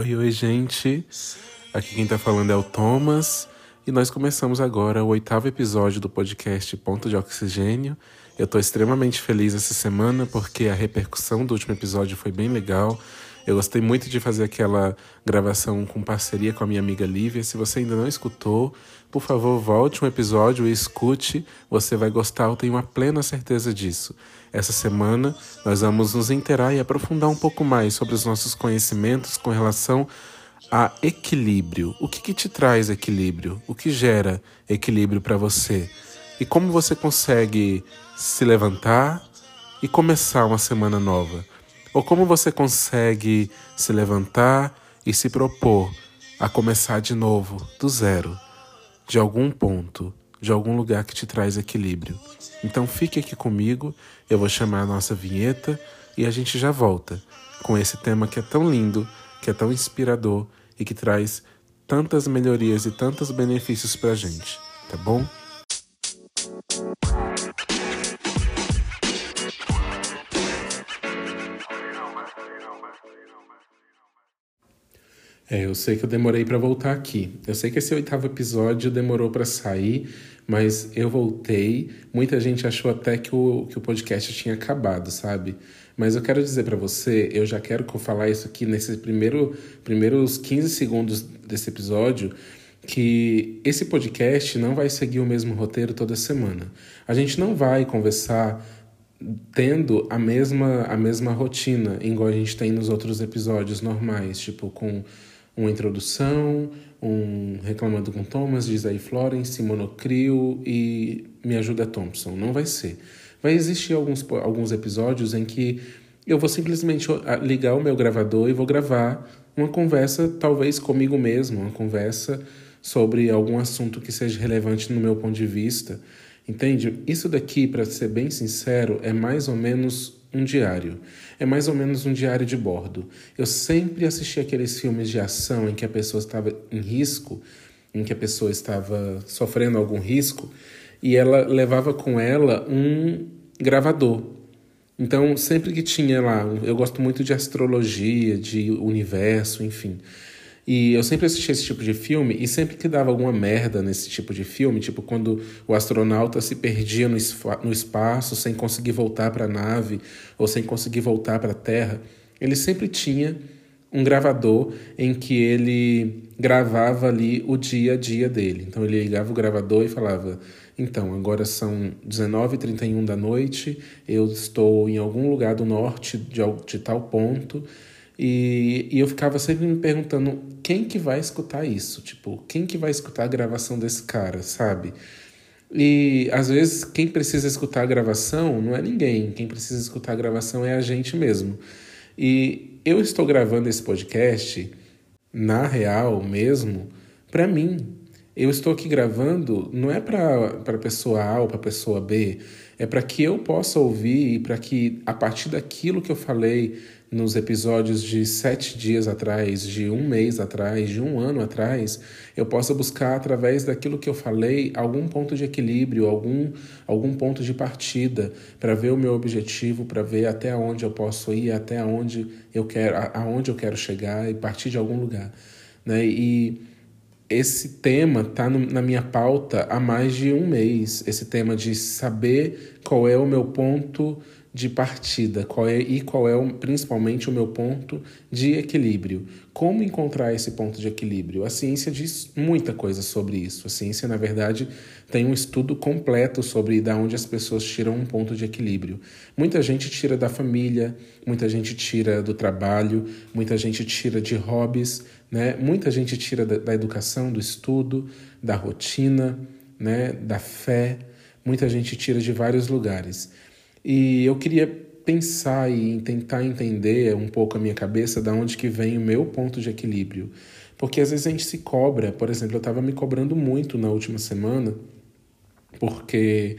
Oi, oi, gente. Aqui quem tá falando é o Thomas e nós começamos agora o oitavo episódio do podcast Ponto de Oxigênio. Eu tô extremamente feliz essa semana porque a repercussão do último episódio foi bem legal. Eu gostei muito de fazer aquela gravação com parceria com a minha amiga Lívia. Se você ainda não escutou, por favor, volte um episódio e escute. Você vai gostar, eu tenho uma plena certeza disso. Essa semana nós vamos nos inteirar e aprofundar um pouco mais sobre os nossos conhecimentos com relação a equilíbrio. O que, que te traz equilíbrio? O que gera equilíbrio para você? E como você consegue se levantar e começar uma semana nova? Ou como você consegue se levantar e se propor a começar de novo, do zero, de algum ponto, de algum lugar que te traz equilíbrio? Então fique aqui comigo, eu vou chamar a nossa vinheta e a gente já volta com esse tema que é tão lindo, que é tão inspirador e que traz tantas melhorias e tantos benefícios pra gente, tá bom? É, eu sei que eu demorei para voltar aqui. Eu sei que esse oitavo episódio demorou para sair, mas eu voltei. Muita gente achou até que o, que o podcast tinha acabado, sabe? Mas eu quero dizer para você, eu já quero que eu falar isso aqui nesses primeiro, primeiros 15 segundos desse episódio, que esse podcast não vai seguir o mesmo roteiro toda semana. A gente não vai conversar tendo a mesma, a mesma rotina, igual a gente tem nos outros episódios normais, tipo com uma introdução, um Reclamando com Thomas, de Isaí Florence, Monocrio e Me Ajuda Thompson. Não vai ser. Vai existir alguns, alguns episódios em que eu vou simplesmente ligar o meu gravador e vou gravar uma conversa, talvez comigo mesmo, uma conversa sobre algum assunto que seja relevante no meu ponto de vista. Entende? Isso daqui, para ser bem sincero, é mais ou menos um diário. É mais ou menos um diário de bordo. Eu sempre assisti aqueles filmes de ação em que a pessoa estava em risco, em que a pessoa estava sofrendo algum risco, e ela levava com ela um gravador. Então, sempre que tinha lá, eu gosto muito de astrologia, de universo, enfim. E eu sempre assisti esse tipo de filme e sempre que dava alguma merda nesse tipo de filme, tipo quando o astronauta se perdia no, no espaço sem conseguir voltar para a nave ou sem conseguir voltar para a Terra, ele sempre tinha um gravador em que ele gravava ali o dia a dia dele. Então ele ligava o gravador e falava: Então, agora são 19h31 da noite, eu estou em algum lugar do norte de, de tal ponto e, e eu ficava sempre me perguntando quem que vai escutar isso? Tipo, quem que vai escutar a gravação desse cara, sabe? E às vezes quem precisa escutar a gravação não é ninguém, quem precisa escutar a gravação é a gente mesmo. E eu estou gravando esse podcast na real mesmo para mim. Eu estou aqui gravando não é para pessoa A ou para pessoa B, é para que eu possa ouvir e para que a partir daquilo que eu falei nos episódios de sete dias atrás, de um mês atrás, de um ano atrás, eu possa buscar através daquilo que eu falei algum ponto de equilíbrio, algum, algum ponto de partida para ver o meu objetivo, para ver até onde eu posso ir, até onde eu quero, aonde eu quero chegar e partir de algum lugar, né? E esse tema está na minha pauta há mais de um mês. Esse tema de saber qual é o meu ponto de partida qual é, e qual é o, principalmente o meu ponto de equilíbrio. Como encontrar esse ponto de equilíbrio? A ciência diz muita coisa sobre isso. A ciência, na verdade, tem um estudo completo sobre da onde as pessoas tiram um ponto de equilíbrio. Muita gente tira da família, muita gente tira do trabalho, muita gente tira de hobbies, né? muita gente tira da, da educação, do estudo, da rotina, né? da fé, muita gente tira de vários lugares. E eu queria pensar e tentar entender um pouco a minha cabeça da onde que vem o meu ponto de equilíbrio. Porque às vezes a gente se cobra, por exemplo, eu estava me cobrando muito na última semana, porque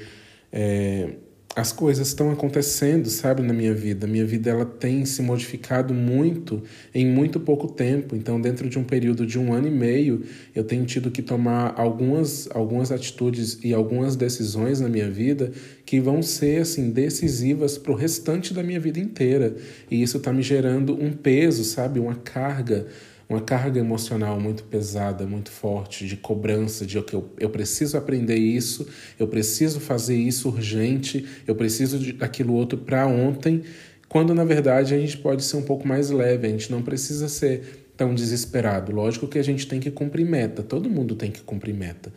é, as coisas estão acontecendo, sabe, na minha vida. Minha vida ela tem se modificado muito em muito pouco tempo. Então, dentro de um período de um ano e meio, eu tenho tido que tomar algumas, algumas atitudes e algumas decisões na minha vida que vão ser assim decisivas para o restante da minha vida inteira. E isso está me gerando um peso, sabe, uma carga uma carga emocional muito pesada, muito forte, de cobrança, de que eu, eu preciso aprender isso, eu preciso fazer isso urgente, eu preciso daquilo outro para ontem, quando na verdade a gente pode ser um pouco mais leve, a gente não precisa ser tão desesperado. Lógico que a gente tem que cumprir meta, todo mundo tem que cumprir meta.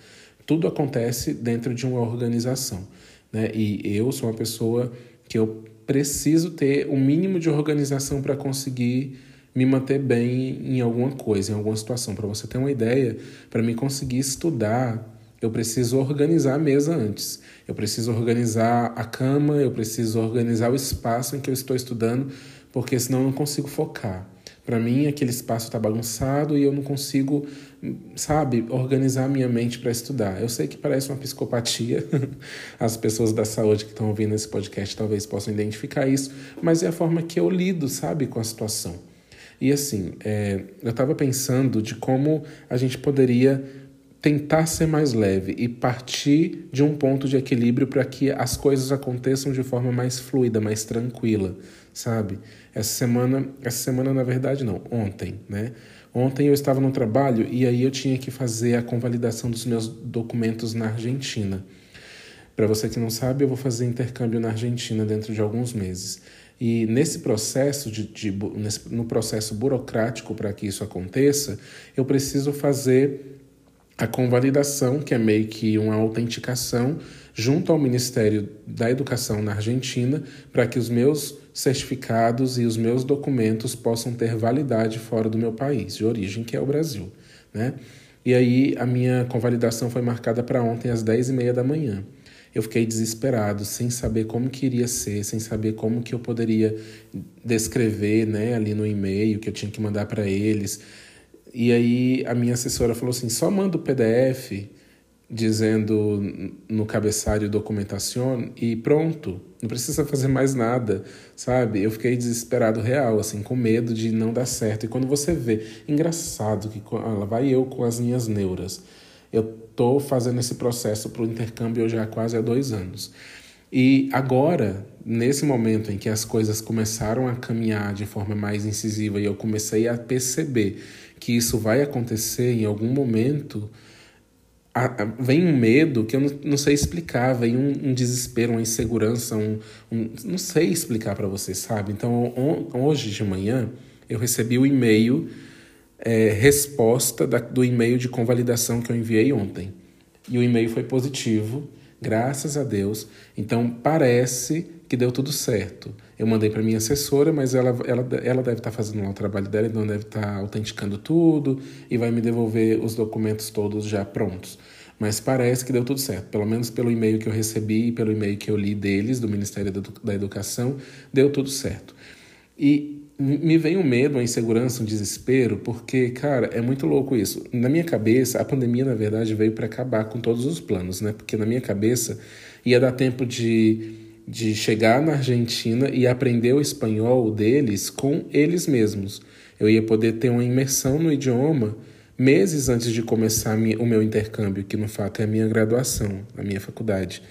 Tudo acontece dentro de uma organização. Né? E eu sou uma pessoa que eu preciso ter o mínimo de organização para conseguir me manter bem em alguma coisa, em alguma situação. Para você ter uma ideia, para me conseguir estudar, eu preciso organizar a mesa antes. Eu preciso organizar a cama, eu preciso organizar o espaço em que eu estou estudando, porque senão eu não consigo focar. Para mim, aquele espaço está bagunçado e eu não consigo, sabe, organizar minha mente para estudar. Eu sei que parece uma psicopatia, as pessoas da saúde que estão ouvindo esse podcast talvez possam identificar isso, mas é a forma que eu lido, sabe, com a situação. E assim, é, eu estava pensando de como a gente poderia tentar ser mais leve e partir de um ponto de equilíbrio para que as coisas aconteçam de forma mais fluida, mais tranquila, sabe? Essa semana, essa semana na verdade não, ontem, né? Ontem eu estava no trabalho e aí eu tinha que fazer a convalidação dos meus documentos na Argentina. Para você que não sabe, eu vou fazer intercâmbio na Argentina dentro de alguns meses. E nesse processo de, de nesse, no processo burocrático para que isso aconteça, eu preciso fazer a convalidação, que é meio que uma autenticação, junto ao Ministério da Educação na Argentina, para que os meus certificados e os meus documentos possam ter validade fora do meu país de origem, que é o Brasil. Né? E aí a minha convalidação foi marcada para ontem às 10h30 da manhã. Eu fiquei desesperado, sem saber como que iria ser, sem saber como que eu poderia descrever né, ali no e-mail que eu tinha que mandar para eles. E aí a minha assessora falou assim: só manda o PDF dizendo no cabeçalho documentação e pronto, não precisa fazer mais nada, sabe? Eu fiquei desesperado real, assim, com medo de não dar certo. E quando você vê, engraçado que lá vai eu com as minhas neuras. Eu tô fazendo esse processo para o intercâmbio já há quase há dois anos. E agora, nesse momento em que as coisas começaram a caminhar de forma mais incisiva e eu comecei a perceber que isso vai acontecer em algum momento, vem um medo que eu não, não sei explicar, vem um, um, desespero, uma insegurança, um, um não sei explicar para você, sabe? Então, on, hoje de manhã, eu recebi o e-mail, é, resposta da, do e-mail de convalidação que eu enviei ontem. E o e-mail foi positivo, graças a Deus. Então, parece que deu tudo certo. Eu mandei para minha assessora, mas ela, ela, ela deve estar tá fazendo lá o trabalho dela, então deve estar tá autenticando tudo e vai me devolver os documentos todos já prontos. Mas parece que deu tudo certo, pelo menos pelo e-mail que eu recebi e pelo e-mail que eu li deles, do Ministério da Educação, deu tudo certo. E me vem um medo, uma insegurança, um desespero, porque, cara, é muito louco isso. Na minha cabeça, a pandemia, na verdade, veio para acabar com todos os planos, né? Porque na minha cabeça ia dar tempo de de chegar na Argentina e aprender o espanhol deles com eles mesmos. Eu ia poder ter uma imersão no idioma meses antes de começar o meu intercâmbio, que no fato é a minha graduação, a minha faculdade.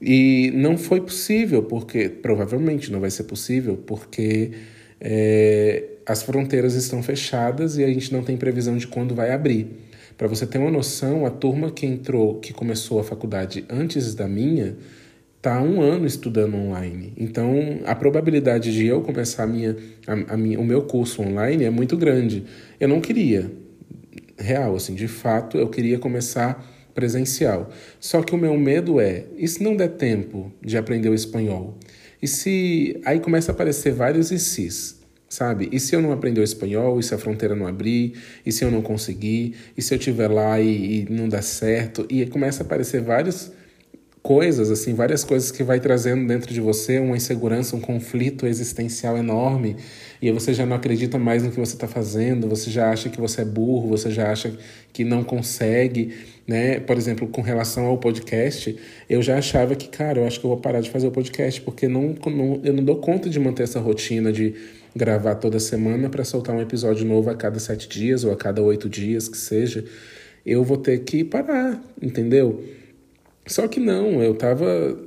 E não foi possível, porque provavelmente não vai ser possível, porque é, as fronteiras estão fechadas e a gente não tem previsão de quando vai abrir. Para você ter uma noção, a turma que entrou, que começou a faculdade antes da minha, tá um ano estudando online. Então, a probabilidade de eu começar a minha, a, a minha, o meu curso online é muito grande. Eu não queria, real, assim, de fato, eu queria começar presencial. Só que o meu medo é, e se não der tempo de aprender o espanhol? E se aí começa a aparecer vários ICs, sabe? E se eu não aprender o espanhol, e se a fronteira não abrir, e se eu não conseguir, e se eu estiver lá e, e não dar certo, e começa a aparecer vários coisas, assim, várias coisas que vai trazendo dentro de você uma insegurança, um conflito existencial enorme, e você já não acredita mais no que você está fazendo, você já acha que você é burro, você já acha que não consegue, né? Por exemplo, com relação ao podcast, eu já achava que, cara, eu acho que eu vou parar de fazer o podcast, porque não, não eu não dou conta de manter essa rotina de gravar toda semana para soltar um episódio novo a cada sete dias ou a cada oito dias, que seja. Eu vou ter que parar, entendeu? Só que não, eu estava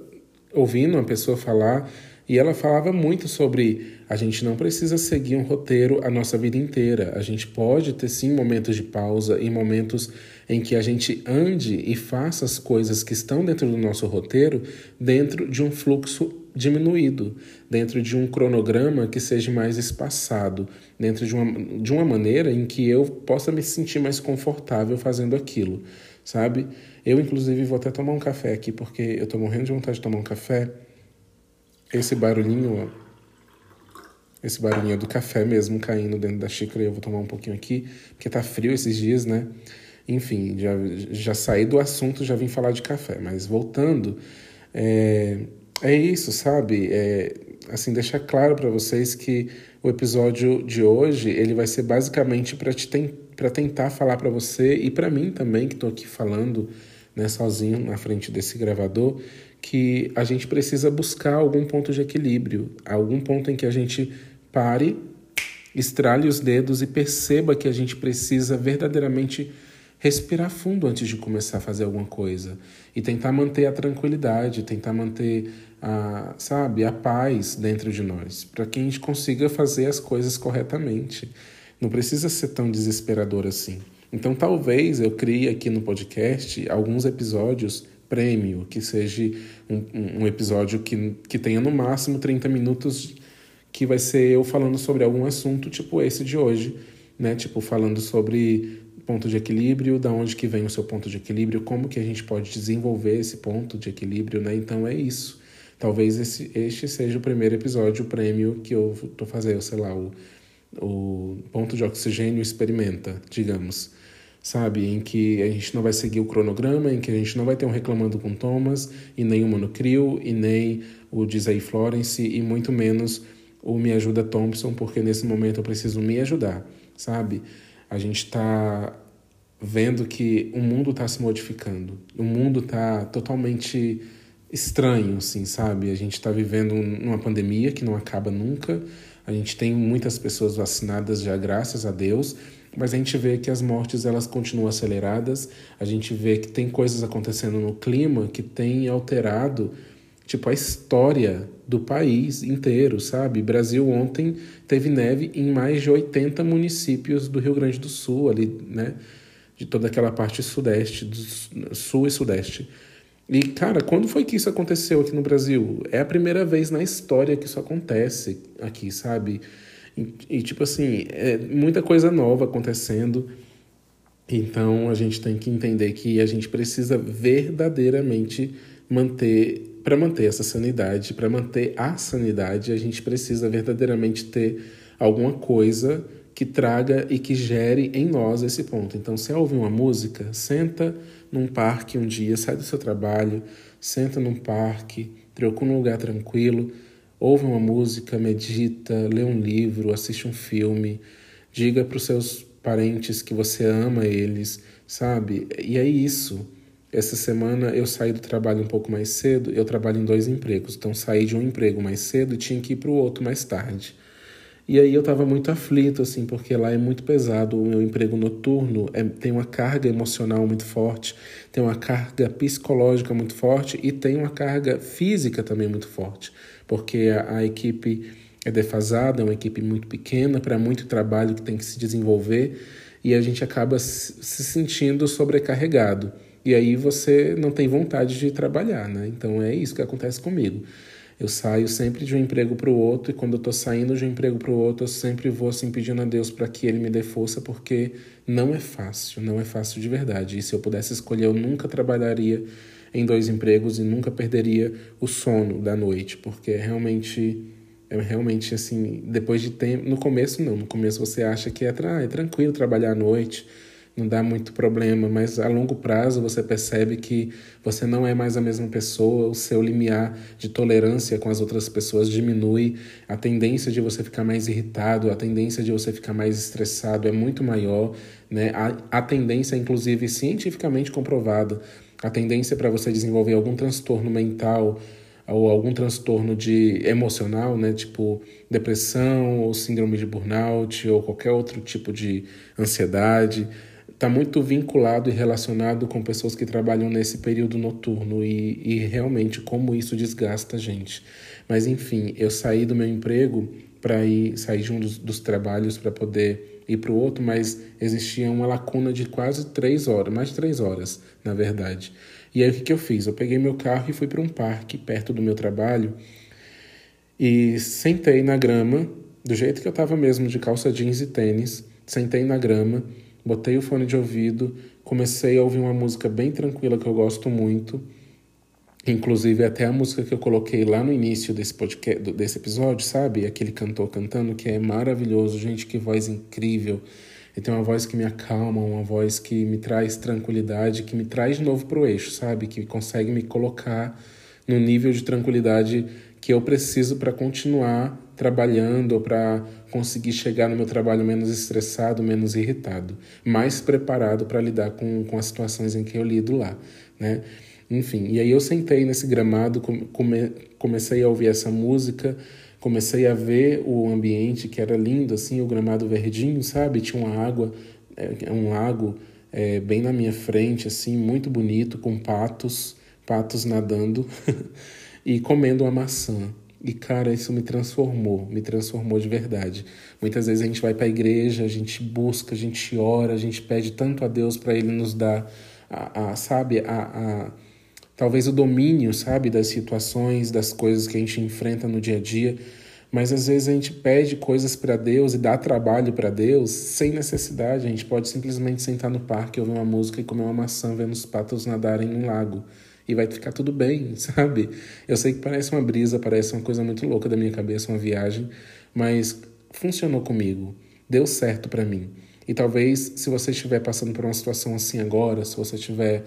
ouvindo uma pessoa falar E ela falava muito sobre a gente não precisa seguir um roteiro a nossa vida inteira. A gente pode ter sim momentos de pausa e momentos em que a gente ande e faça as coisas que estão dentro do nosso roteiro dentro de um fluxo diminuído, dentro de um cronograma que seja mais espaçado, dentro de uma, de uma maneira em que eu possa me sentir mais confortável fazendo aquilo, sabe? Eu, inclusive, vou até tomar um café aqui, porque eu tô morrendo de vontade de tomar um café. Esse barulhinho, ó. Esse barulhinho é do café mesmo caindo dentro da xícara e eu vou tomar um pouquinho aqui, porque tá frio esses dias, né? Enfim, já, já saí do assunto, já vim falar de café, mas voltando, é, é isso, sabe? É, assim, deixar claro para vocês que o episódio de hoje ele vai ser basicamente para te para tentar falar para você e para mim também que estou aqui falando, né, sozinho na frente desse gravador, que a gente precisa buscar algum ponto de equilíbrio, algum ponto em que a gente pare, estrale os dedos e perceba que a gente precisa verdadeiramente respirar fundo antes de começar a fazer alguma coisa e tentar manter a tranquilidade, tentar manter a, sabe, a paz dentro de nós, para que a gente consiga fazer as coisas corretamente. Não precisa ser tão desesperador assim. Então, talvez eu crie aqui no podcast alguns episódios prêmio, que seja um, um episódio que, que tenha no máximo 30 minutos, que vai ser eu falando sobre algum assunto, tipo esse de hoje, né? Tipo, falando sobre ponto de equilíbrio, da onde que vem o seu ponto de equilíbrio, como que a gente pode desenvolver esse ponto de equilíbrio, né? Então é isso. Talvez esse, este seja o primeiro episódio, prêmio que eu tô fazendo, sei lá, o, o ponto de oxigênio experimenta, digamos. Sabe, em que a gente não vai seguir o cronograma, em que a gente não vai ter um reclamando com Thomas, e nem o Monocrio, e nem o Disney Florence, e muito menos o Me Ajuda Thompson, porque nesse momento eu preciso me ajudar, sabe? a gente está vendo que o mundo está se modificando. O mundo está totalmente estranho, assim, sabe? A gente está vivendo uma pandemia que não acaba nunca. A gente tem muitas pessoas vacinadas já, graças a Deus, mas a gente vê que as mortes elas continuam aceleradas. A gente vê que tem coisas acontecendo no clima que tem alterado tipo a história do país inteiro, sabe? Brasil ontem teve neve em mais de 80 municípios do Rio Grande do Sul, ali, né? De toda aquela parte sudeste, sul e sudeste. E, cara, quando foi que isso aconteceu aqui no Brasil? É a primeira vez na história que isso acontece aqui, sabe? E, e tipo assim, é muita coisa nova acontecendo. Então a gente tem que entender que a gente precisa verdadeiramente manter para manter essa sanidade, para manter a sanidade, a gente precisa verdadeiramente ter alguma coisa que traga e que gere em nós esse ponto. Então, se ouvir uma música, senta num parque um dia, sai do seu trabalho, senta num parque, procura um lugar tranquilo, ouve uma música, medita, lê um livro, assiste um filme, diga para os seus parentes que você ama eles, sabe? E é isso. Essa semana eu saí do trabalho um pouco mais cedo, eu trabalho em dois empregos, então saí de um emprego mais cedo e tinha que ir para o outro mais tarde. E aí eu estava muito aflito, assim, porque lá é muito pesado. O meu emprego noturno é, tem uma carga emocional muito forte, tem uma carga psicológica muito forte e tem uma carga física também muito forte, porque a, a equipe é defasada, é uma equipe muito pequena para muito trabalho que tem que se desenvolver e a gente acaba se sentindo sobrecarregado. E aí você não tem vontade de trabalhar, né? Então é isso que acontece comigo. Eu saio sempre de um emprego para o outro e quando eu estou saindo de um emprego para o outro, eu sempre vou assim pedindo a Deus para que Ele me dê força, porque não é fácil, não é fácil de verdade. E se eu pudesse escolher, eu nunca trabalharia em dois empregos e nunca perderia o sono da noite, porque é realmente é realmente assim, depois de tempo, no começo não, no começo você acha que é, ah, é tranquilo trabalhar à noite não dá muito problema, mas a longo prazo você percebe que você não é mais a mesma pessoa, o seu limiar de tolerância com as outras pessoas diminui, a tendência de você ficar mais irritado, a tendência de você ficar mais estressado é muito maior, né? A, a tendência, inclusive cientificamente comprovada, a tendência para você desenvolver algum transtorno mental ou algum transtorno de emocional, né, tipo depressão ou síndrome de burnout ou qualquer outro tipo de ansiedade, está muito vinculado e relacionado com pessoas que trabalham nesse período noturno e, e realmente como isso desgasta a gente. Mas enfim, eu saí do meu emprego para ir sair de um dos, dos trabalhos para poder ir para o outro, mas existia uma lacuna de quase três horas, mais de três horas, na verdade. E aí o que, que eu fiz? Eu peguei meu carro e fui para um parque perto do meu trabalho e sentei na grama, do jeito que eu estava mesmo, de calça jeans e tênis, sentei na grama, botei o fone de ouvido, comecei a ouvir uma música bem tranquila que eu gosto muito Inclusive, até a música que eu coloquei lá no início desse podcast, desse episódio, sabe? Aquele cantor cantando que é maravilhoso, gente, que voz incrível. Ele tem uma voz que me acalma, uma voz que me traz tranquilidade, que me traz de novo pro eixo, sabe? Que consegue me colocar no nível de tranquilidade que eu preciso para continuar trabalhando ou para conseguir chegar no meu trabalho menos estressado, menos irritado, mais preparado para lidar com, com as situações em que eu lido lá, né? Enfim, e aí eu sentei nesse gramado, come, comecei a ouvir essa música, comecei a ver o ambiente que era lindo, assim, o gramado verdinho, sabe? Tinha uma água, é, um lago é, bem na minha frente, assim, muito bonito, com patos, patos nadando e comendo uma maçã. E, cara, isso me transformou, me transformou de verdade. Muitas vezes a gente vai para a igreja, a gente busca, a gente ora, a gente pede tanto a Deus para Ele nos dar, a, a sabe, a, a talvez o domínio, sabe, das situações, das coisas que a gente enfrenta no dia a dia, mas às vezes a gente pede coisas para Deus e dá trabalho para Deus sem necessidade. A gente pode simplesmente sentar no parque, ouvir uma música e comer uma maçã vendo os patos nadarem num lago. E vai ficar tudo bem, sabe? Eu sei que parece uma brisa, parece uma coisa muito louca da minha cabeça, uma viagem, mas funcionou comigo, deu certo para mim. E talvez, se você estiver passando por uma situação assim agora, se você estiver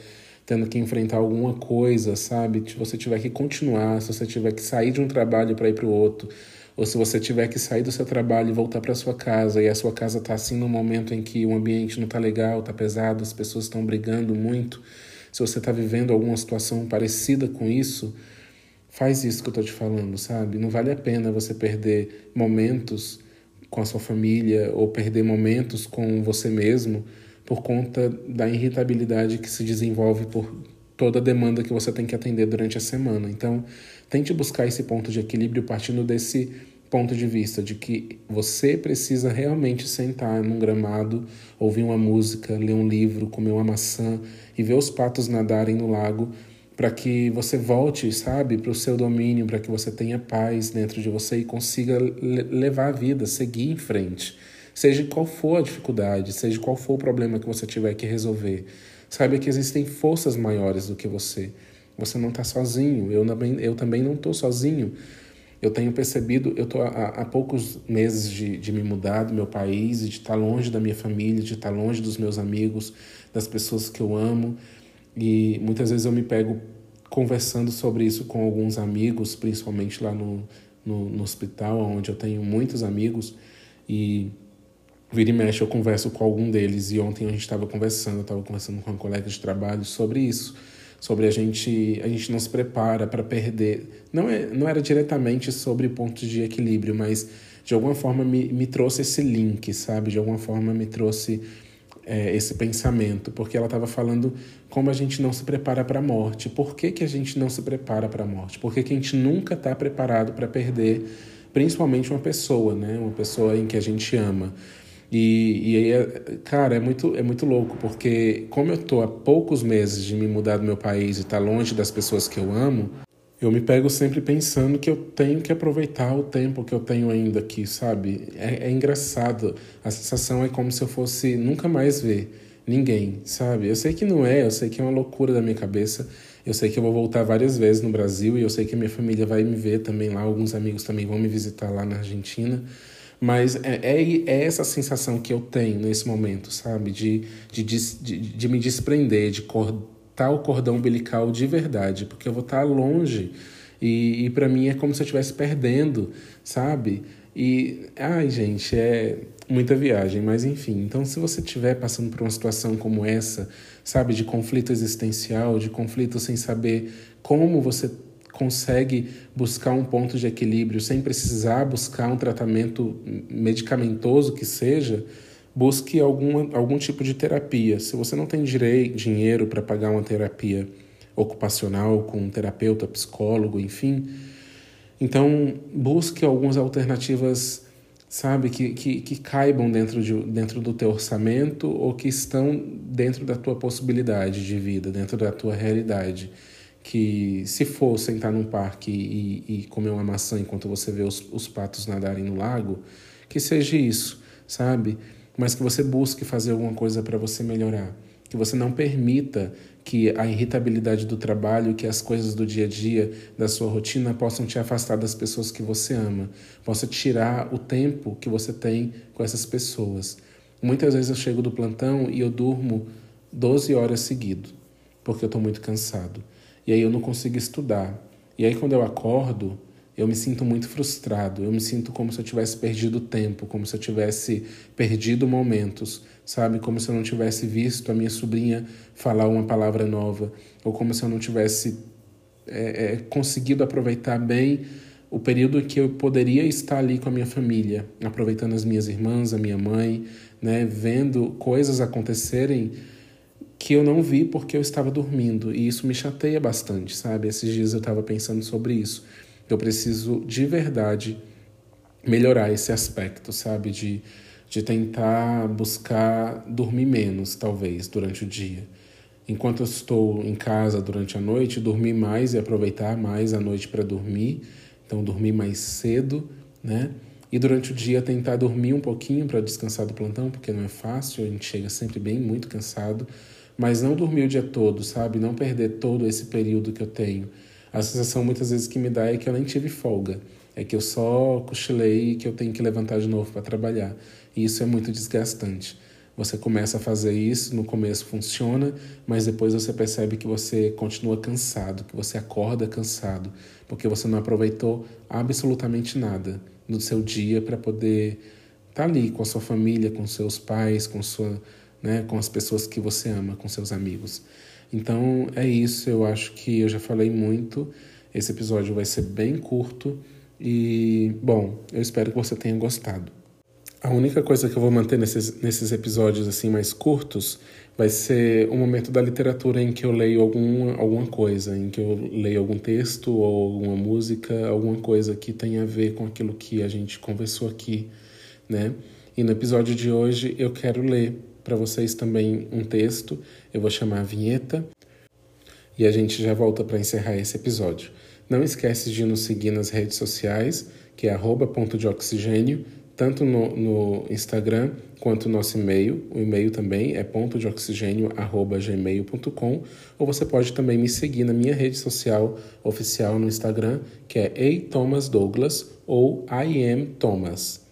tendo que enfrentar alguma coisa, sabe? Se você tiver que continuar, se você tiver que sair de um trabalho para ir para o outro, ou se você tiver que sair do seu trabalho e voltar para sua casa e a sua casa está assim no momento em que o ambiente não está legal, está pesado, as pessoas estão brigando muito, se você está vivendo alguma situação parecida com isso, faz isso que eu estou te falando, sabe? Não vale a pena você perder momentos com a sua família ou perder momentos com você mesmo por conta da irritabilidade que se desenvolve por toda a demanda que você tem que atender durante a semana. Então, tente buscar esse ponto de equilíbrio partindo desse ponto de vista de que você precisa realmente sentar num gramado, ouvir uma música, ler um livro, comer uma maçã e ver os patos nadarem no lago para que você volte, sabe, para o seu domínio, para que você tenha paz dentro de você e consiga levar a vida, seguir em frente. Seja qual for a dificuldade, seja qual for o problema que você tiver que resolver, saiba que existem forças maiores do que você. Você não está sozinho, eu também, eu também não estou sozinho. Eu tenho percebido, eu estou há, poucos meses de, de me mudar do meu país, de estar longe da minha família, de estar longe dos meus amigos, das pessoas que eu amo. E muitas vezes eu me pego conversando sobre isso com alguns amigos, principalmente lá no, no, no hospital, onde eu tenho muitos amigos. E Vira e mexe, eu converso com algum deles. E ontem a gente estava conversando, eu estava conversando com uma colega de trabalho sobre isso. Sobre a gente, a gente não se prepara para perder. Não, é, não era diretamente sobre pontos de equilíbrio, mas de alguma forma me, me trouxe esse link, sabe? De alguma forma me trouxe é, esse pensamento, porque ela estava falando como a gente não se prepara para a morte. Por que, que a gente não se prepara para a morte? Por que, que a gente nunca está preparado para perder, principalmente uma pessoa, né? Uma pessoa em que a gente ama. E, e aí, cara, é muito, é muito louco, porque como eu tô há poucos meses de me mudar do meu país e estar tá longe das pessoas que eu amo, eu me pego sempre pensando que eu tenho que aproveitar o tempo que eu tenho ainda aqui, sabe? É, é engraçado. A sensação é como se eu fosse nunca mais ver ninguém, sabe? Eu sei que não é, eu sei que é uma loucura da minha cabeça. Eu sei que eu vou voltar várias vezes no Brasil e eu sei que a minha família vai me ver também lá, alguns amigos também vão me visitar lá na Argentina. Mas é, é, é, essa sensação que eu tenho nesse momento, sabe? De, de, de, de me desprender, de cortar o cordão umbilical de verdade, porque eu vou estar longe e, e para mim é como se eu estivesse perdendo, sabe? E, ai, gente, é muita viagem, mas enfim. Então, se você estiver passando por uma situação como essa, sabe, de conflito existencial, de conflito sem saber como você consegue buscar um ponto de equilíbrio sem precisar buscar um tratamento medicamentoso que seja, busque alguma, algum tipo de terapia. Se você não tem direito, dinheiro para pagar uma terapia ocupacional com um terapeuta, psicólogo, enfim, Então, busque algumas alternativas, sabe, que, que, que caibam dentro, de, dentro do teu orçamento ou que estão dentro da tua possibilidade de vida, dentro da tua realidade. Que se for sentar num parque e, e comer uma maçã enquanto você vê os, os patos nadarem no lago, que seja isso, sabe? Mas que você busque fazer alguma coisa para você melhorar. Que você não permita que a irritabilidade do trabalho, que as coisas do dia a dia, da sua rotina possam te afastar das pessoas que você ama, possa tirar o tempo que você tem com essas pessoas. Muitas vezes eu chego do plantão e eu durmo 12 horas seguido, porque eu estou muito cansado. E aí eu não consigo estudar. E aí quando eu acordo, eu me sinto muito frustrado, eu me sinto como se eu tivesse perdido tempo, como se eu tivesse perdido momentos, sabe? Como se eu não tivesse visto a minha sobrinha falar uma palavra nova, ou como se eu não tivesse é, é, conseguido aproveitar bem o período que eu poderia estar ali com a minha família, aproveitando as minhas irmãs, a minha mãe, né? Vendo coisas acontecerem que eu não vi porque eu estava dormindo, e isso me chateia bastante, sabe? Esses dias eu estava pensando sobre isso eu preciso de verdade melhorar esse aspecto, sabe? De, de tentar buscar dormir menos, talvez, durante o dia. Enquanto eu estou em casa durante a noite, dormir mais e aproveitar mais a noite para dormir. Então, dormir mais cedo, né? E durante o dia tentar dormir um pouquinho para descansar do plantão, porque não é fácil, a gente chega sempre bem, muito cansado. Mas não dormir o dia todo, sabe? Não perder todo esse período que eu tenho a sensação muitas vezes que me dá é que eu nem tive folga, é que eu só cochilei e que eu tenho que levantar de novo para trabalhar. E isso é muito desgastante. Você começa a fazer isso, no começo funciona, mas depois você percebe que você continua cansado, que você acorda cansado, porque você não aproveitou absolutamente nada no seu dia para poder estar tá ali com a sua família, com seus pais, com sua, né, com as pessoas que você ama, com seus amigos. Então é isso, eu acho que eu já falei muito. Esse episódio vai ser bem curto e, bom, eu espero que você tenha gostado. A única coisa que eu vou manter nesses, nesses episódios assim mais curtos vai ser o momento da literatura em que eu leio alguma, alguma coisa, em que eu leio algum texto ou alguma música, alguma coisa que tenha a ver com aquilo que a gente conversou aqui, né? E no episódio de hoje eu quero ler para vocês também um texto, eu vou chamar a vinheta e a gente já volta para encerrar esse episódio. Não esquece de nos seguir nas redes sociais, que é arroba ponto de oxigênio, tanto no, no Instagram quanto no nosso e-mail. O e-mail também é ponto de oxigênio arroba gmail.com ou você pode também me seguir na minha rede social oficial no Instagram, que é Ei Thomas Douglas ou I am Thomas.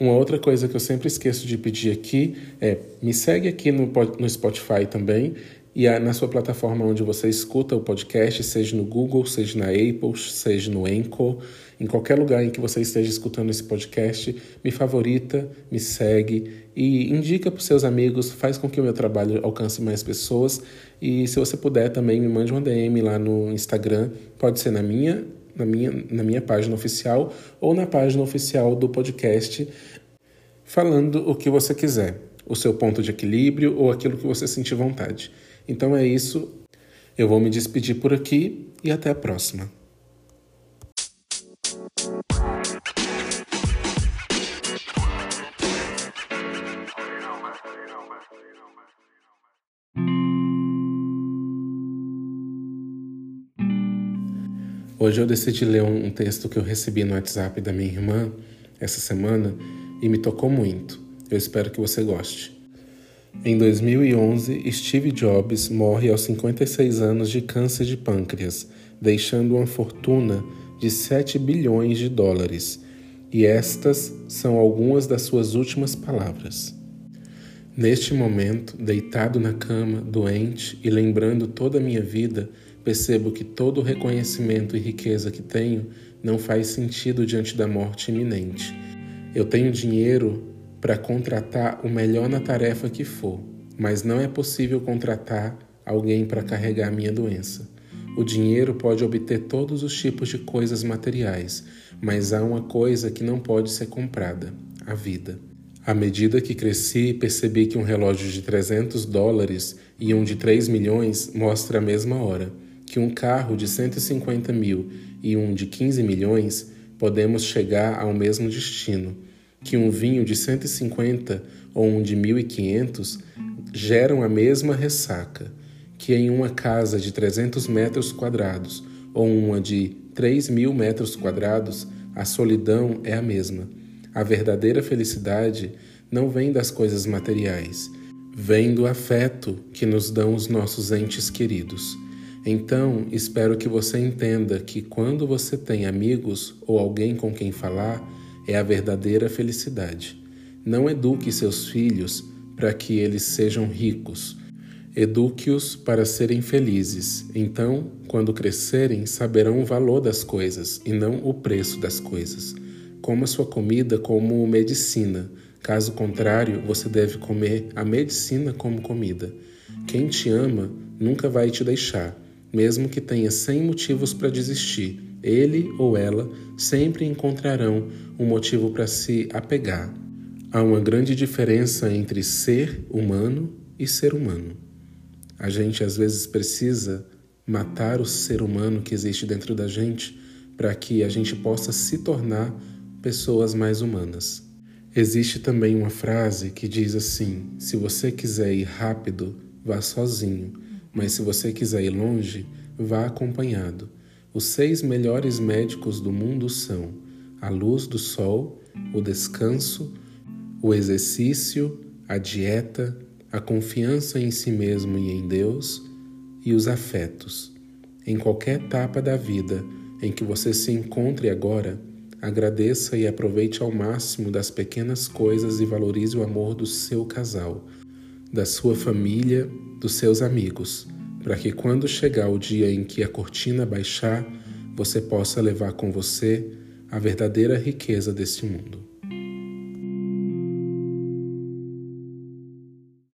Uma outra coisa que eu sempre esqueço de pedir aqui é me segue aqui no, no Spotify também e na sua plataforma onde você escuta o podcast, seja no Google, seja na Apple, seja no Anchor, em qualquer lugar em que você esteja escutando esse podcast, me favorita, me segue e indica para os seus amigos, faz com que o meu trabalho alcance mais pessoas. E se você puder também, me mande uma DM lá no Instagram, pode ser na minha na minha, na minha página oficial ou na página oficial do podcast, falando o que você quiser, o seu ponto de equilíbrio ou aquilo que você sentir vontade. Então é isso. Eu vou me despedir por aqui e até a próxima. Hoje eu decidi ler um texto que eu recebi no WhatsApp da minha irmã essa semana e me tocou muito. Eu espero que você goste. Em 2011, Steve Jobs morre aos 56 anos de câncer de pâncreas, deixando uma fortuna de 7 bilhões de dólares. E estas são algumas das suas últimas palavras. Neste momento, deitado na cama, doente e lembrando toda a minha vida, percebo que todo o reconhecimento e riqueza que tenho não faz sentido diante da morte iminente. Eu tenho dinheiro para contratar o melhor na tarefa que for, mas não é possível contratar alguém para carregar minha doença. O dinheiro pode obter todos os tipos de coisas materiais, mas há uma coisa que não pode ser comprada: a vida. À medida que cresci, percebi que um relógio de 300 dólares e um de 3 milhões mostra a mesma hora que um carro de 150 mil e um de 15 milhões, podemos chegar ao mesmo destino, que um vinho de 150 ou um de 1500 geram a mesma ressaca, que em uma casa de 300 metros quadrados ou uma de 3 mil metros quadrados, a solidão é a mesma. A verdadeira felicidade não vem das coisas materiais, vem do afeto que nos dão os nossos entes queridos. Então, espero que você entenda que quando você tem amigos ou alguém com quem falar, é a verdadeira felicidade. Não eduque seus filhos para que eles sejam ricos. Eduque-os para serem felizes. Então, quando crescerem, saberão o valor das coisas e não o preço das coisas. Coma sua comida como medicina. Caso contrário, você deve comer a medicina como comida. Quem te ama nunca vai te deixar, mesmo que tenha cem motivos para desistir. Ele ou ela sempre encontrarão um motivo para se apegar. Há uma grande diferença entre ser humano e ser humano. A gente às vezes precisa matar o ser humano que existe dentro da gente para que a gente possa se tornar pessoas mais humanas. Existe também uma frase que diz assim: se você quiser ir rápido, vá sozinho, mas se você quiser ir longe, vá acompanhado. Os seis melhores médicos do mundo são a luz do sol, o descanso, o exercício, a dieta, a confiança em si mesmo e em Deus e os afetos. Em qualquer etapa da vida em que você se encontre agora, agradeça e aproveite ao máximo das pequenas coisas e valorize o amor do seu casal, da sua família, dos seus amigos, para que quando chegar o dia em que a cortina baixar, você possa levar com você a verdadeira riqueza deste mundo.